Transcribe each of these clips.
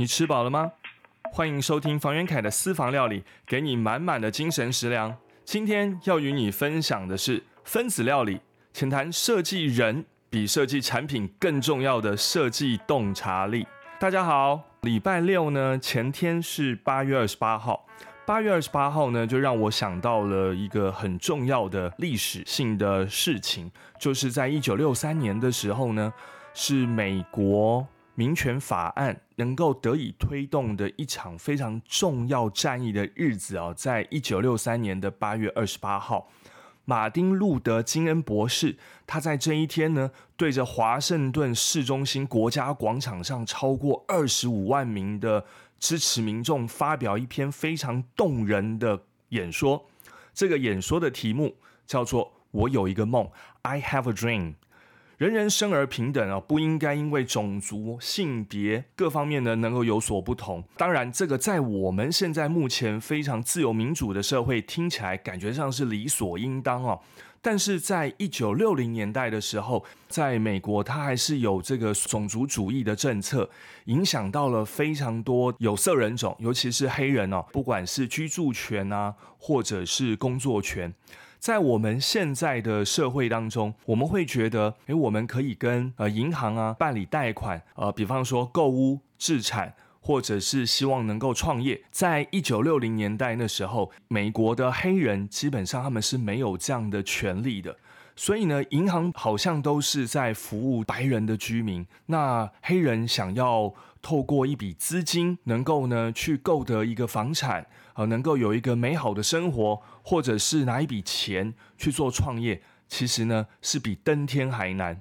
你吃饱了吗？欢迎收听房元凯的私房料理，给你满满的精神食粮。今天要与你分享的是分子料理，浅谈设计人比设计产品更重要的设计洞察力。大家好，礼拜六呢，前天是八月二十八号。八月二十八号呢，就让我想到了一个很重要的历史性的事情，就是在一九六三年的时候呢，是美国。民权法案能够得以推动的一场非常重要战役的日子啊，在一九六三年的八月二十八号，马丁路德金恩博士他在这一天呢，对着华盛顿市中心国家广场上超过二十五万名的支持民众发表一篇非常动人的演说。这个演说的题目叫做“我有一个梦 ”，I have a dream。人人生而平等啊，不应该因为种族、性别各方面呢能够有所不同。当然，这个在我们现在目前非常自由民主的社会，听起来感觉上是理所应当哦。但是在一九六零年代的时候，在美国，它还是有这个种族主义的政策，影响到了非常多有色人种，尤其是黑人哦，不管是居住权啊，或者是工作权。在我们现在的社会当中，我们会觉得，诶，我们可以跟呃银行啊办理贷款，呃，比方说购物、置产，或者是希望能够创业。在一九六零年代那时候，美国的黑人基本上他们是没有这样的权利的，所以呢，银行好像都是在服务白人的居民。那黑人想要透过一笔资金，能够呢去购得一个房产。呃，能够有一个美好的生活，或者是拿一笔钱去做创业，其实呢是比登天还难。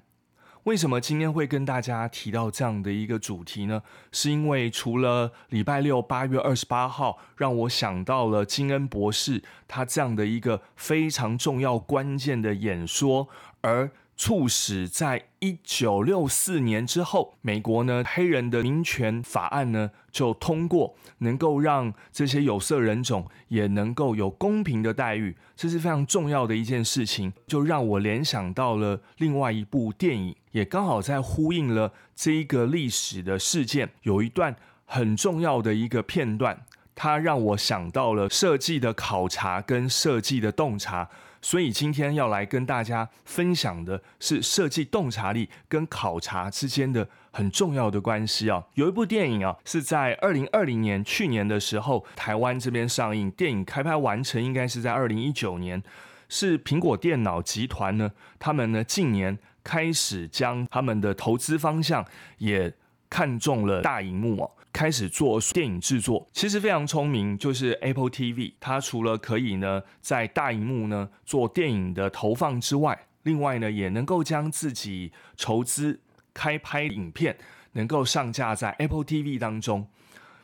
为什么今天会跟大家提到这样的一个主题呢？是因为除了礼拜六八月二十八号让我想到了金恩博士他这样的一个非常重要关键的演说，而。促使在一九六四年之后，美国呢黑人的民权法案呢就通过，能够让这些有色人种也能够有公平的待遇，这是非常重要的一件事情。就让我联想到了另外一部电影，也刚好在呼应了这一个历史的事件。有一段很重要的一个片段，它让我想到了设计的考察跟设计的洞察。所以今天要来跟大家分享的是设计洞察力跟考察之间的很重要的关系啊。有一部电影啊，是在二零二零年去年的时候台湾这边上映，电影开拍完成应该是在二零一九年。是苹果电脑集团呢，他们呢近年开始将他们的投资方向也看中了大荧幕哦。开始做电影制作，其实非常聪明。就是 Apple TV，它除了可以呢在大荧幕呢做电影的投放之外，另外呢也能够将自己筹资开拍影片能够上架在 Apple TV 当中。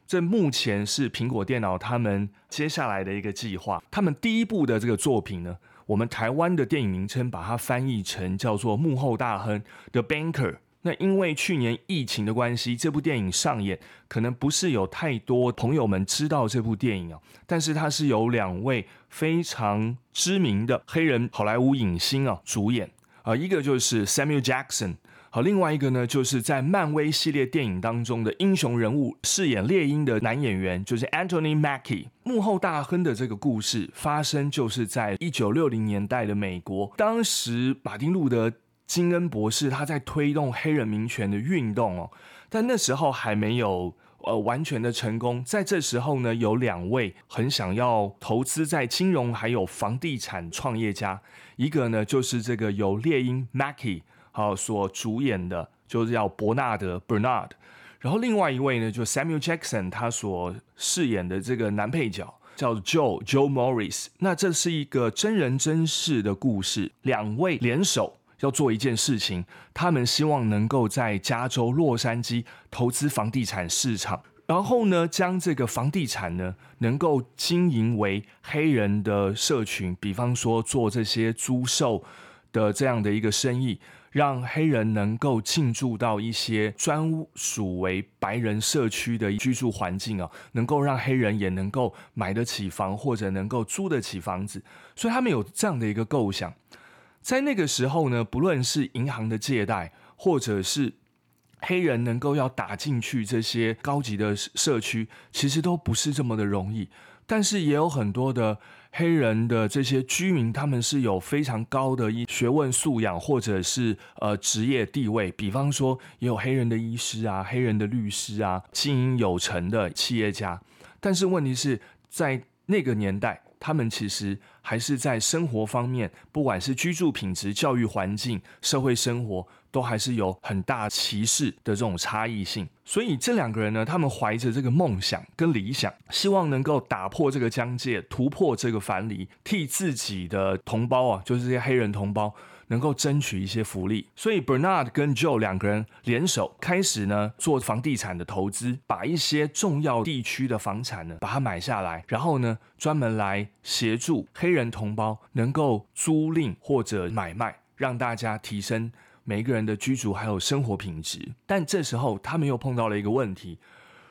这目前是苹果电脑他们接下来的一个计划。他们第一部的这个作品呢，我们台湾的电影名称把它翻译成叫做《幕后大亨》The Banker。那因为去年疫情的关系，这部电影上演可能不是有太多朋友们知道这部电影啊。但是它是由两位非常知名的黑人好莱坞影星啊主演啊，一个就是 Samuel Jackson，好，另外一个呢就是在漫威系列电影当中的英雄人物饰演猎鹰的男演员，就是 Anthony Mackie。幕后大亨的这个故事发生就是在一九六零年代的美国，当时马丁路德。金恩博士他在推动黑人民权的运动哦，但那时候还没有呃完全的成功。在这时候呢，有两位很想要投资在金融还有房地产创业家，一个呢就是这个由猎鹰 Mackie 好所主演的，就是叫伯纳德 Bernard，然后另外一位呢就 Samuel Jackson 他所饰演的这个男配角叫 Joe Joe Morris。那这是一个真人真事的故事，两位联手。要做一件事情，他们希望能够在加州洛杉矶投资房地产市场，然后呢，将这个房地产呢能够经营为黑人的社群，比方说做这些租售的这样的一个生意，让黑人能够进驻到一些专属为白人社区的居住环境啊，能够让黑人也能够买得起房或者能够租得起房子，所以他们有这样的一个构想。在那个时候呢，不论是银行的借贷，或者是黑人能够要打进去这些高级的社区，其实都不是这么的容易。但是也有很多的黑人的这些居民，他们是有非常高的医学问素养，或者是呃职业地位。比方说，也有黑人的医师啊，黑人的律师啊，经营有成的企业家。但是问题是在那个年代。他们其实还是在生活方面，不管是居住品质、教育环境、社会生活，都还是有很大歧视的这种差异性。所以这两个人呢，他们怀着这个梦想跟理想，希望能够打破这个疆界，突破这个藩篱，替自己的同胞啊，就是这些黑人同胞。能够争取一些福利，所以 Bernard 跟 Joe 两个人联手开始呢做房地产的投资，把一些重要地区的房产呢把它买下来，然后呢专门来协助黑人同胞能够租赁或者买卖，让大家提升每一个人的居住还有生活品质。但这时候他们又碰到了一个问题。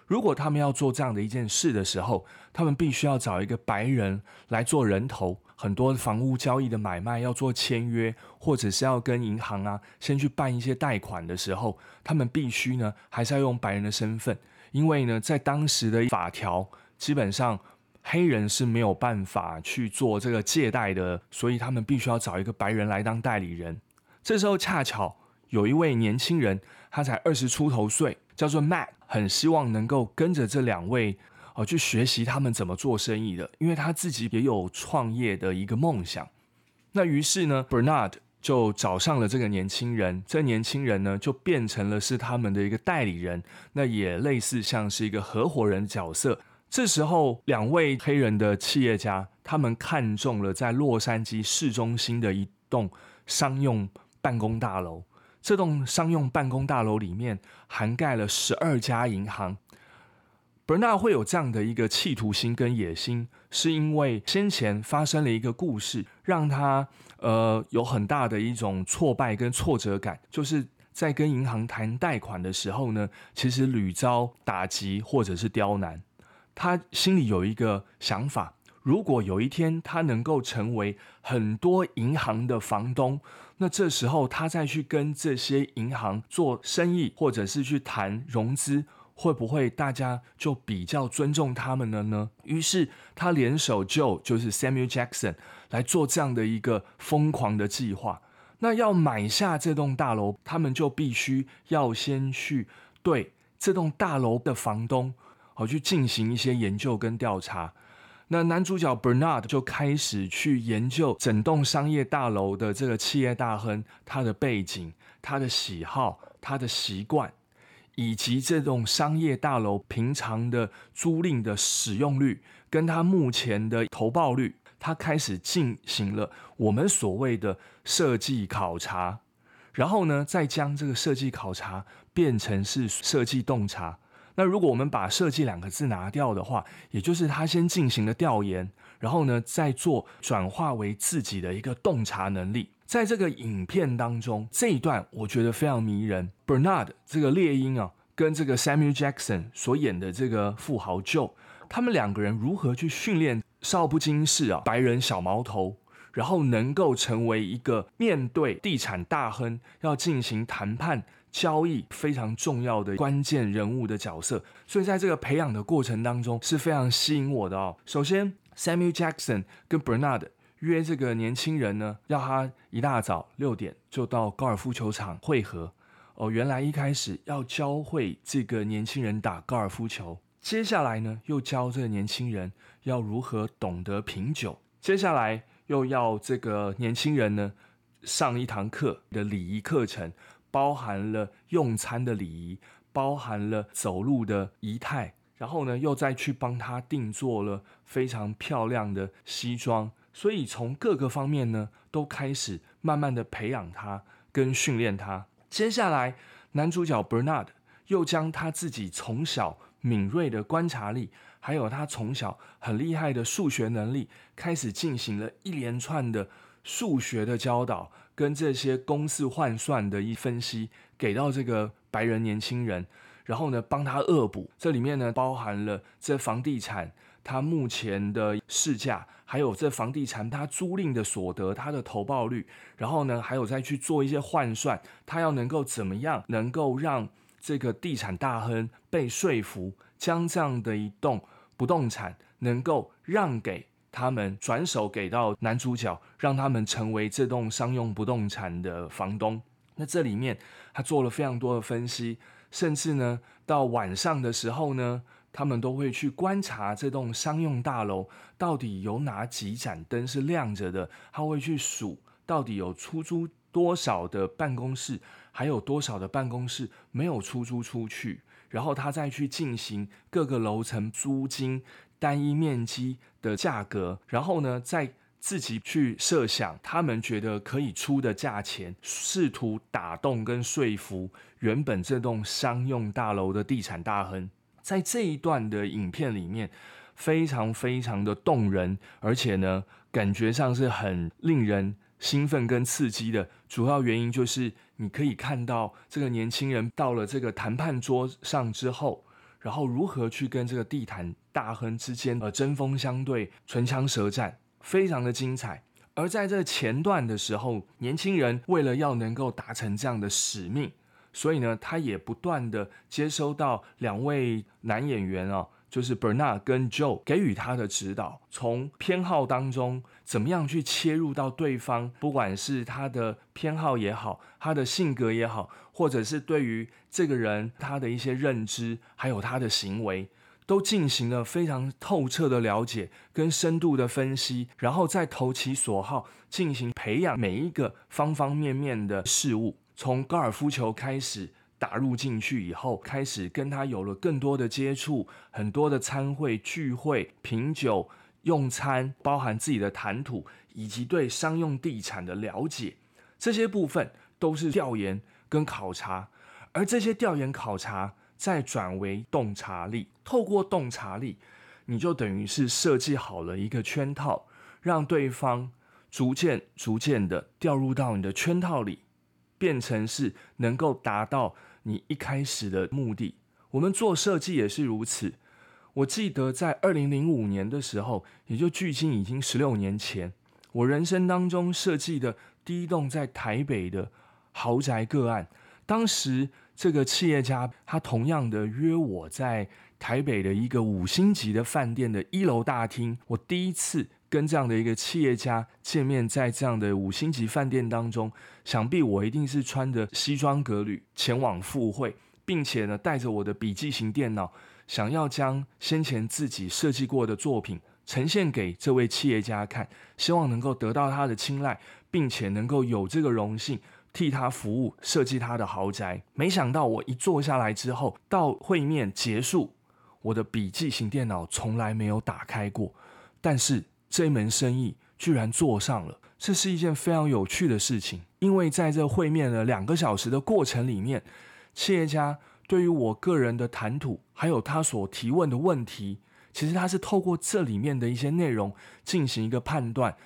如果他们要做这样的一件事的时候，他们必须要找一个白人来做人头。很多房屋交易的买卖要做签约，或者是要跟银行啊先去办一些贷款的时候，他们必须呢还是要用白人的身份，因为呢在当时的法条，基本上黑人是没有办法去做这个借贷的，所以他们必须要找一个白人来当代理人。这时候恰巧有一位年轻人，他才二十出头岁。叫做 Matt，很希望能够跟着这两位哦去学习他们怎么做生意的，因为他自己也有创业的一个梦想。那于是呢，Bernard 就找上了这个年轻人，这年轻人呢就变成了是他们的一个代理人，那也类似像是一个合伙人角色。这时候，两位黑人的企业家，他们看中了在洛杉矶市中心的一栋商用办公大楼。这栋商用办公大楼里面涵盖了十二家银行。Bernard 会有这样的一个企图心跟野心，是因为先前发生了一个故事，让他呃有很大的一种挫败跟挫折感，就是在跟银行谈贷款的时候呢，其实屡遭打击或者是刁难。他心里有一个想法。如果有一天他能够成为很多银行的房东，那这时候他再去跟这些银行做生意，或者是去谈融资，会不会大家就比较尊重他们了呢？于是他联手就就是 Samuel Jackson 来做这样的一个疯狂的计划。那要买下这栋大楼，他们就必须要先去对这栋大楼的房东，好去进行一些研究跟调查。那男主角 Bernard 就开始去研究整栋商业大楼的这个企业大亨，他的背景、他的喜好、他的习惯，以及这栋商业大楼平常的租赁的使用率，跟他目前的投报率，他开始进行了我们所谓的设计考察，然后呢，再将这个设计考察变成是设计洞察。那如果我们把“设计”两个字拿掉的话，也就是他先进行了调研，然后呢，再做转化为自己的一个洞察能力。在这个影片当中，这一段我觉得非常迷人。Bernard 这个猎鹰啊，跟这个 Samuel Jackson 所演的这个富豪 Joe，他们两个人如何去训练少不经事啊白人小毛头，然后能够成为一个面对地产大亨要进行谈判。交易非常重要的关键人物的角色，所以在这个培养的过程当中是非常吸引我的哦。首先，Samuel Jackson 跟 Bernard 约这个年轻人呢，要他一大早六点就到高尔夫球场汇合。哦，原来一开始要教会这个年轻人打高尔夫球，接下来呢又教这个年轻人要如何懂得品酒，接下来又要这个年轻人呢上一堂课的礼仪课程。包含了用餐的礼仪，包含了走路的仪态，然后呢，又再去帮他定做了非常漂亮的西装，所以从各个方面呢，都开始慢慢的培养他跟训练他。接下来，男主角 Bernard 又将他自己从小敏锐的观察力，还有他从小很厉害的数学能力，开始进行了一连串的数学的教导。跟这些公式换算的一分析给到这个白人年轻人，然后呢帮他恶补，这里面呢包含了这房地产它目前的市价，还有这房地产它租赁的所得，它的投报率，然后呢还有再去做一些换算，它要能够怎么样能够让这个地产大亨被说服，将这样的一栋不动产能够让给他们，转手给到男主角，让他们成为这栋商用不动产的房东。那这里面他做了非常多的分析，甚至呢，到晚上的时候呢，他们都会去观察这栋商用大楼到底有哪几盏灯是亮着的，他会去数到底有出租多少的办公室。还有多少的办公室没有出租出去？然后他再去进行各个楼层租金单一面积的价格，然后呢，再自己去设想他们觉得可以出的价钱，试图打动跟说服原本这栋商用大楼的地产大亨。在这一段的影片里面，非常非常的动人，而且呢，感觉上是很令人。兴奋跟刺激的主要原因就是，你可以看到这个年轻人到了这个谈判桌上之后，然后如何去跟这个地毯大亨之间呃针锋相对、唇枪舌战，非常的精彩。而在这前段的时候，年轻人为了要能够达成这样的使命，所以呢，他也不断的接收到两位男演员啊。就是 Bernard 跟 Joe 给予他的指导，从偏好当中怎么样去切入到对方，不管是他的偏好也好，他的性格也好，或者是对于这个人他的一些认知，还有他的行为，都进行了非常透彻的了解跟深度的分析，然后再投其所好进行培养每一个方方面面的事物，从高尔夫球开始。打入进去以后，开始跟他有了更多的接触，很多的参会、聚会、品酒、用餐，包含自己的谈吐以及对商用地产的了解，这些部分都是调研跟考察，而这些调研考察再转为洞察力，透过洞察力，你就等于是设计好了一个圈套，让对方逐渐、逐渐的掉入到你的圈套里，变成是能够达到。你一开始的目的，我们做设计也是如此。我记得在二零零五年的时候，也就距今已经十六年前，我人生当中设计的第一栋在台北的豪宅个案。当时这个企业家他同样的约我在台北的一个五星级的饭店的一楼大厅，我第一次。跟这样的一个企业家见面，在这样的五星级饭店当中，想必我一定是穿着西装革履前往赴会，并且呢，带着我的笔记型电脑，想要将先前自己设计过的作品呈现给这位企业家看，希望能够得到他的青睐，并且能够有这个荣幸替他服务设计他的豪宅。没想到我一坐下来之后，到会面结束，我的笔记型电脑从来没有打开过，但是。这一门生意居然做上了，这是一件非常有趣的事情。因为在这会面的两个小时的过程里面，企业家对于我个人的谈吐，还有他所提问的问题，其实他是透过这里面的一些内容进行一个判断。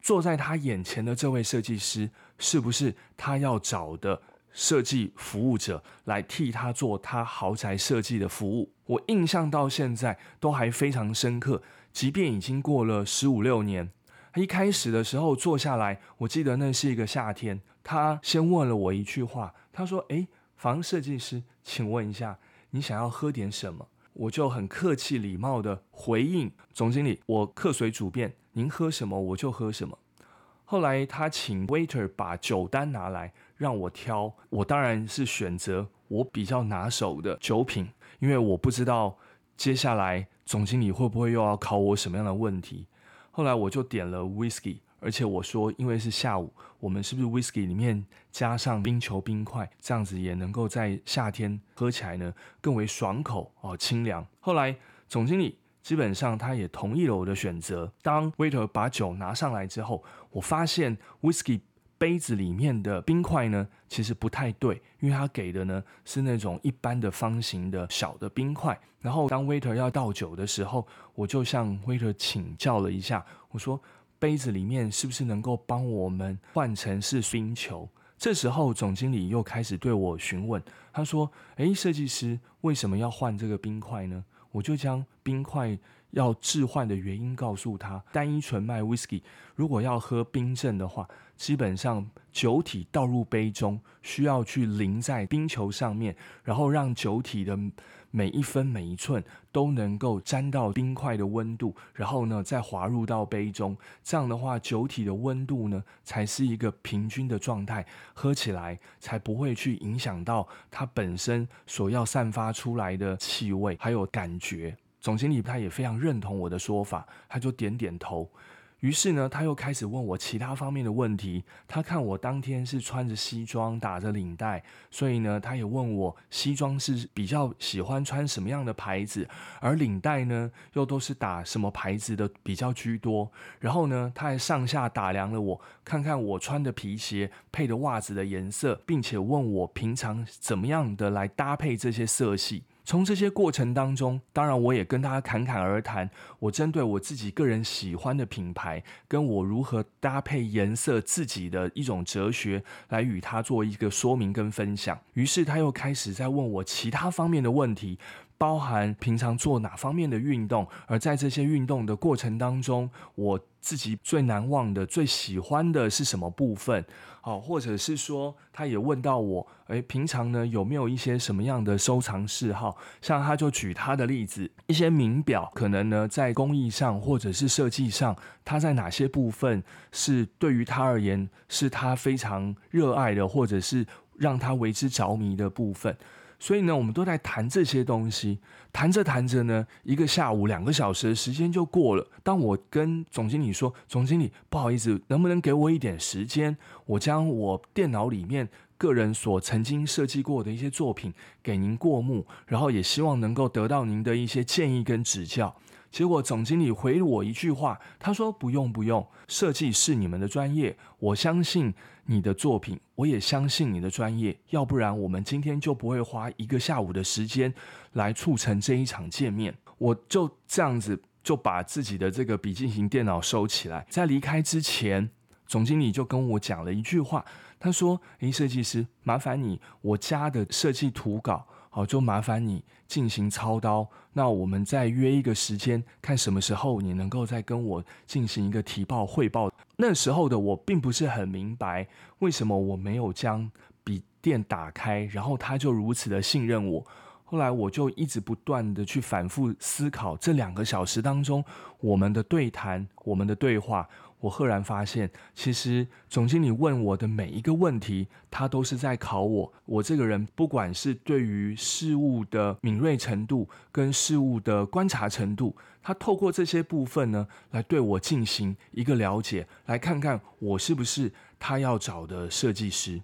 坐在他眼前的这位设计师，是不是他要找的设计服务者来替他做他豪宅设计的服务？我印象到现在都还非常深刻。即便已经过了十五六年，一开始的时候坐下来，我记得那是一个夏天。他先问了我一句话，他说：“诶，房设计师，请问一下，你想要喝点什么？”我就很客气礼貌的回应：“总经理，我客随主便，您喝什么我就喝什么。”后来他请 waiter 把酒单拿来让我挑，我当然是选择我比较拿手的酒品，因为我不知道。接下来总经理会不会又要考我什么样的问题？后来我就点了 whisky，而且我说，因为是下午，我们是不是 whisky 里面加上冰球冰块，这样子也能够在夏天喝起来呢更为爽口哦，清凉。后来总经理基本上他也同意了我的选择。当 waiter 把酒拿上来之后，我发现 whisky。杯子里面的冰块呢，其实不太对，因为他给的呢是那种一般的方形的小的冰块。然后当 waiter 要倒酒的时候，我就向 waiter 请教了一下，我说杯子里面是不是能够帮我们换成是冰球？这时候总经理又开始对我询问，他说：“诶，设计师为什么要换这个冰块呢？”我就将冰块要置换的原因告诉他。单一纯麦 whisky 如果要喝冰镇的话，基本上酒体倒入杯中，需要去淋在冰球上面，然后让酒体的。每一分每一寸都能够沾到冰块的温度，然后呢再滑入到杯中，这样的话酒体的温度呢才是一个平均的状态，喝起来才不会去影响到它本身所要散发出来的气味还有感觉。总经理他也非常认同我的说法，他就点点头。于是呢，他又开始问我其他方面的问题。他看我当天是穿着西装，打着领带，所以呢，他也问我西装是比较喜欢穿什么样的牌子，而领带呢，又都是打什么牌子的比较居多。然后呢，他还上下打量了我，看看我穿的皮鞋配的袜子的颜色，并且问我平常怎么样的来搭配这些色系。从这些过程当中，当然我也跟大家侃侃而谈。我针对我自己个人喜欢的品牌，跟我如何搭配颜色自己的一种哲学，来与他做一个说明跟分享。于是他又开始在问我其他方面的问题。包含平常做哪方面的运动，而在这些运动的过程当中，我自己最难忘的、最喜欢的是什么部分？好，或者是说，他也问到我，诶，平常呢有没有一些什么样的收藏嗜好？像他就举他的例子，一些名表，可能呢在工艺上或者是设计上，他在哪些部分是对于他而言是他非常热爱的，或者是让他为之着迷的部分？所以呢，我们都在谈这些东西，谈着谈着呢，一个下午两个小时的时间就过了。当我跟总经理说：“总经理，不好意思，能不能给我一点时间？我将我电脑里面个人所曾经设计过的一些作品给您过目，然后也希望能够得到您的一些建议跟指教。”结果总经理回我一句话，他说：“不用不用，设计是你们的专业，我相信你的作品，我也相信你的专业，要不然我们今天就不会花一个下午的时间来促成这一场见面。”我就这样子就把自己的这个笔记型电脑收起来，在离开之前，总经理就跟我讲了一句话，他说：“诶，设计师，麻烦你，我家的设计图稿。”好，就麻烦你进行操刀。那我们再约一个时间，看什么时候你能够再跟我进行一个提报汇报。那时候的我并不是很明白，为什么我没有将笔电打开，然后他就如此的信任我。后来我就一直不断的去反复思考，这两个小时当中我们的对谈，我们的对话。我赫然发现，其实总经理问我的每一个问题，他都是在考我。我这个人，不管是对于事物的敏锐程度，跟事物的观察程度，他透过这些部分呢，来对我进行一个了解，来看看我是不是他要找的设计师。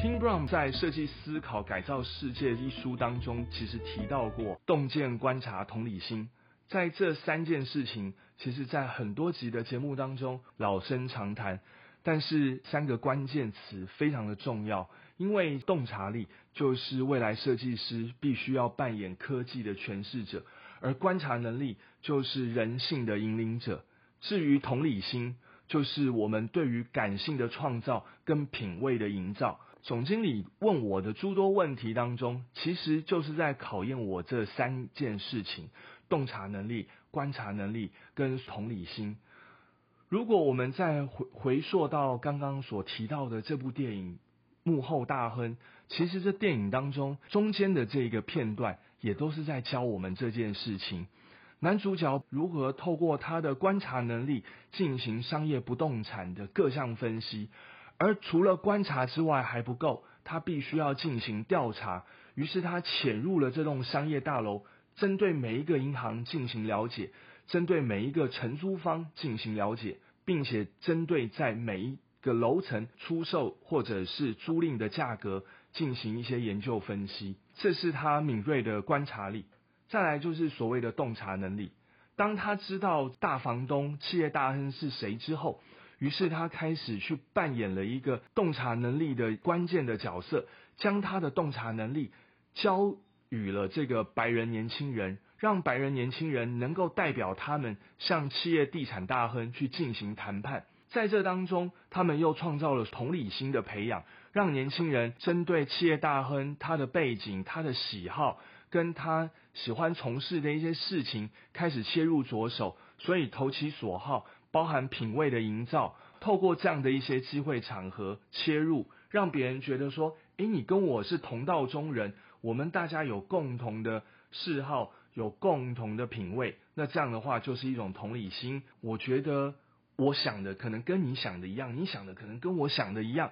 Tim Brown 在《设计思考改造世界》一书当中，其实提到过洞见、观察、同理心。在这三件事情，其实，在很多集的节目当中老生常谈，但是三个关键词非常的重要，因为洞察力就是未来设计师必须要扮演科技的诠释者，而观察能力就是人性的引领者。至于同理心，就是我们对于感性的创造跟品味的营造。总经理问我的诸多问题当中，其实就是在考验我这三件事情。洞察能力、观察能力跟同理心。如果我们再回回溯到刚刚所提到的这部电影《幕后大亨》，其实这电影当中中间的这一个片段，也都是在教我们这件事情。男主角如何透过他的观察能力进行商业不动产的各项分析，而除了观察之外还不够，他必须要进行调查。于是他潜入了这栋商业大楼。针对每一个银行进行了解，针对每一个承租方进行了解，并且针对在每一个楼层出售或者是租赁的价格进行一些研究分析，这是他敏锐的观察力。再来就是所谓的洞察能力。当他知道大房东、企业大亨是谁之后，于是他开始去扮演了一个洞察能力的关键的角色，将他的洞察能力交。与了这个白人年轻人，让白人年轻人能够代表他们向企业地产大亨去进行谈判，在这当中，他们又创造了同理心的培养，让年轻人针对企业大亨他的背景、他的喜好跟他喜欢从事的一些事情开始切入着手，所以投其所好，包含品味的营造，透过这样的一些机会场合切入，让别人觉得说，诶，你跟我是同道中人，我们大家有共同的嗜好，有共同的品味，那这样的话就是一种同理心。我觉得我想的可能跟你想的一样，你想的可能跟我想的一样。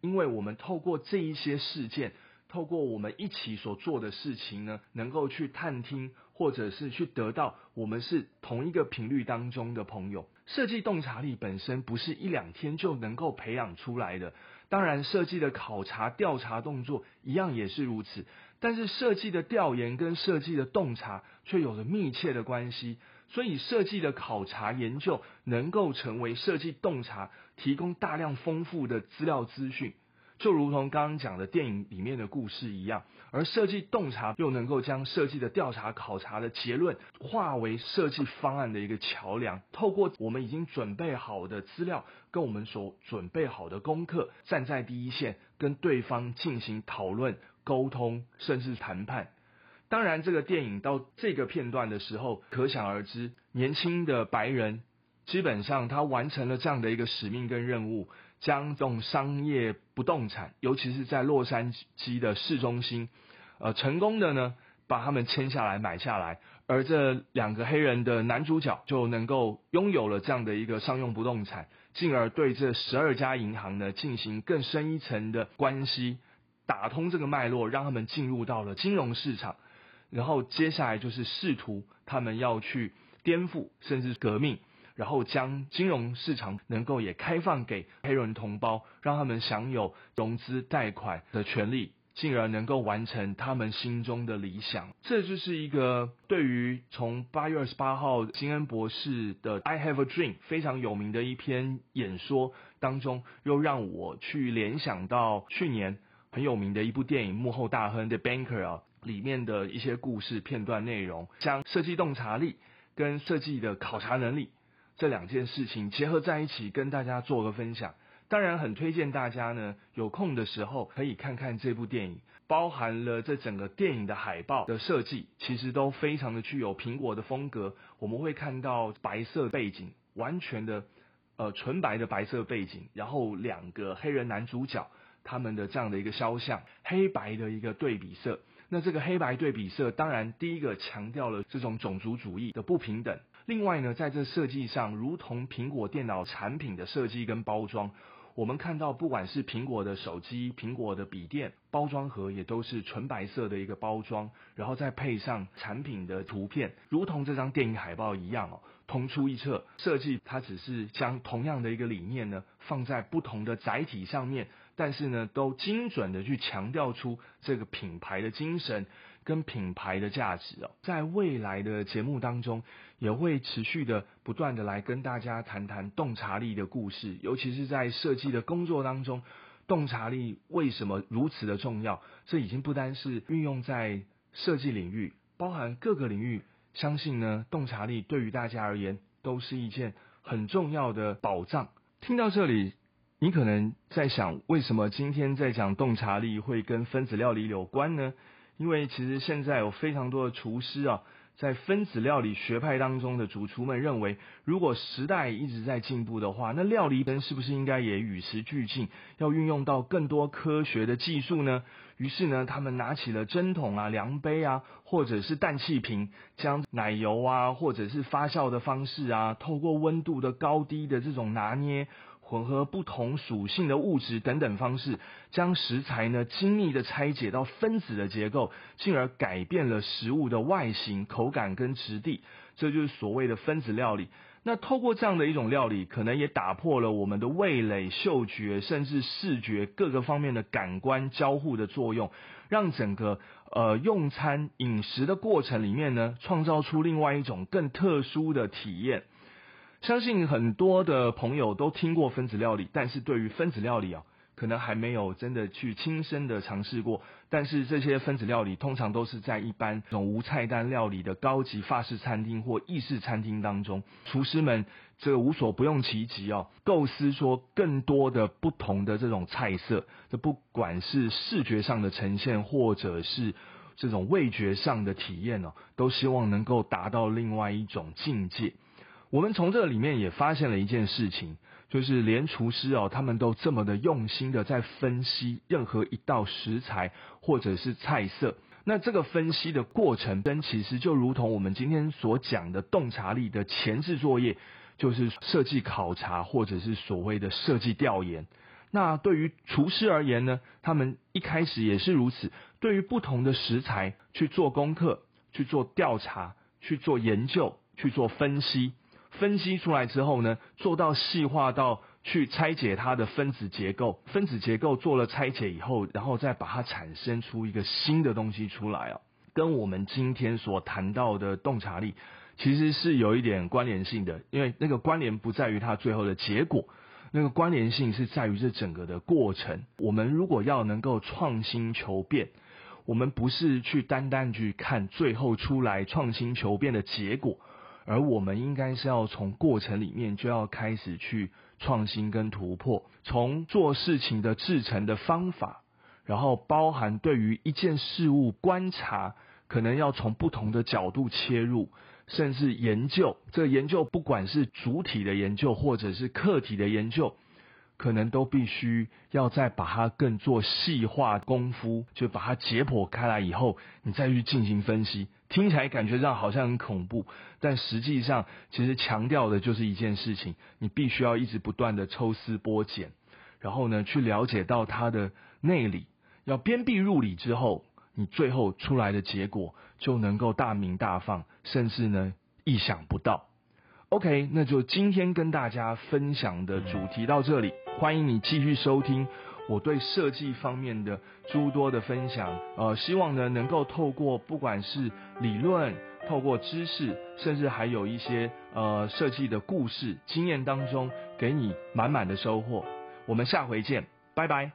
因为我们透过这一些事件，透过我们一起所做的事情呢，能够去探听，或者是去得到我们是同一个频率当中的朋友。设计洞察力本身不是一两天就能够培养出来的，当然设计的考察调查动作一样也是如此。但是设计的调研跟设计的洞察却有着密切的关系。所以，设计的考察研究能够成为设计洞察提供大量丰富的资料资讯，就如同刚刚讲的电影里面的故事一样。而设计洞察又能够将设计的调查考察的结论化为设计方案的一个桥梁。透过我们已经准备好的资料，跟我们所准备好的功课，站在第一线跟对方进行讨论、沟通，甚至谈判。当然，这个电影到这个片段的时候，可想而知，年轻的白人基本上他完成了这样的一个使命跟任务，将这种商业不动产，尤其是在洛杉矶的市中心，呃，成功的呢把他们签下来买下来，而这两个黑人的男主角就能够拥有了这样的一个商用不动产，进而对这十二家银行呢进行更深一层的关系，打通这个脉络，让他们进入到了金融市场。然后接下来就是试图他们要去颠覆甚至革命，然后将金融市场能够也开放给黑人同胞，让他们享有融资贷款的权利，进而能够完成他们心中的理想。这就是一个对于从八月二十八号金恩博士的《I Have a Dream》非常有名的一篇演说当中，又让我去联想到去年很有名的一部电影《幕后大亨》的 Banker 啊。里面的一些故事片段内容，将设计洞察力跟设计的考察能力这两件事情结合在一起，跟大家做个分享。当然，很推荐大家呢有空的时候可以看看这部电影，包含了这整个电影的海报的设计，其实都非常的具有苹果的风格。我们会看到白色背景，完全的呃纯白的白色背景，然后两个黑人男主角他们的这样的一个肖像，黑白的一个对比色。那这个黑白对比色，当然第一个强调了这种种族主义的不平等。另外呢，在这设计上，如同苹果电脑产品的设计跟包装，我们看到不管是苹果的手机、苹果的笔电，包装盒也都是纯白色的一个包装，然后再配上产品的图片，如同这张电影海报一样哦，同出一辙。设计它只是将同样的一个理念呢，放在不同的载体上面。但是呢，都精准的去强调出这个品牌的精神跟品牌的价值哦。在未来的节目当中，也会持续的不断的来跟大家谈谈洞察力的故事，尤其是在设计的工作当中，洞察力为什么如此的重要？这已经不单是运用在设计领域，包含各个领域，相信呢，洞察力对于大家而言都是一件很重要的宝藏。听到这里。你可能在想，为什么今天在讲洞察力会跟分子料理有关呢？因为其实现在有非常多的厨师啊，在分子料理学派当中的主厨们认为，如果时代一直在进步的话，那料理本是不是应该也与时俱进，要运用到更多科学的技术呢？于是呢，他们拿起了针筒啊、量杯啊，或者是氮气瓶，将奶油啊，或者是发酵的方式啊，透过温度的高低的这种拿捏。混合不同属性的物质等等方式，将食材呢精密的拆解到分子的结构，进而改变了食物的外形、口感跟质地，这就是所谓的分子料理。那透过这样的一种料理，可能也打破了我们的味蕾、嗅觉甚至视觉各个方面的感官交互的作用，让整个呃用餐饮食的过程里面呢，创造出另外一种更特殊的体验。相信很多的朋友都听过分子料理，但是对于分子料理啊，可能还没有真的去亲身的尝试过。但是这些分子料理通常都是在一般这种无菜单料理的高级法式餐厅或意式餐厅当中，厨师们这个无所不用其极哦，构思说更多的不同的这种菜色，这不管是视觉上的呈现，或者是这种味觉上的体验哦，都希望能够达到另外一种境界。我们从这里面也发现了一件事情。就是连厨师哦，他们都这么的用心的在分析任何一道食材或者是菜色。那这个分析的过程，跟其实就如同我们今天所讲的洞察力的前置作业，就是设计考察或者是所谓的设计调研。那对于厨师而言呢，他们一开始也是如此，对于不同的食材去做功课、去做调查、去做研究、去做分析。分析出来之后呢，做到细化到去拆解它的分子结构，分子结构做了拆解以后，然后再把它产生出一个新的东西出来啊，跟我们今天所谈到的洞察力其实是有一点关联性的，因为那个关联不在于它最后的结果，那个关联性是在于这整个的过程。我们如果要能够创新求变，我们不是去单单去看最后出来创新求变的结果。而我们应该是要从过程里面就要开始去创新跟突破，从做事情的制成的方法，然后包含对于一件事物观察，可能要从不同的角度切入，甚至研究。这个研究不管是主体的研究或者是客体的研究。可能都必须要再把它更做细化功夫，就把它解剖开来以后，你再去进行分析。听起来感觉上好像很恐怖，但实际上其实强调的就是一件事情：你必须要一直不断的抽丝剥茧，然后呢去了解到它的内里，要鞭辟入里之后，你最后出来的结果就能够大明大放，甚至呢意想不到。OK，那就今天跟大家分享的主题到这里。欢迎你继续收听我对设计方面的诸多的分享，呃，希望呢能够透过不管是理论、透过知识，甚至还有一些呃设计的故事经验当中，给你满满的收获。我们下回见，拜拜。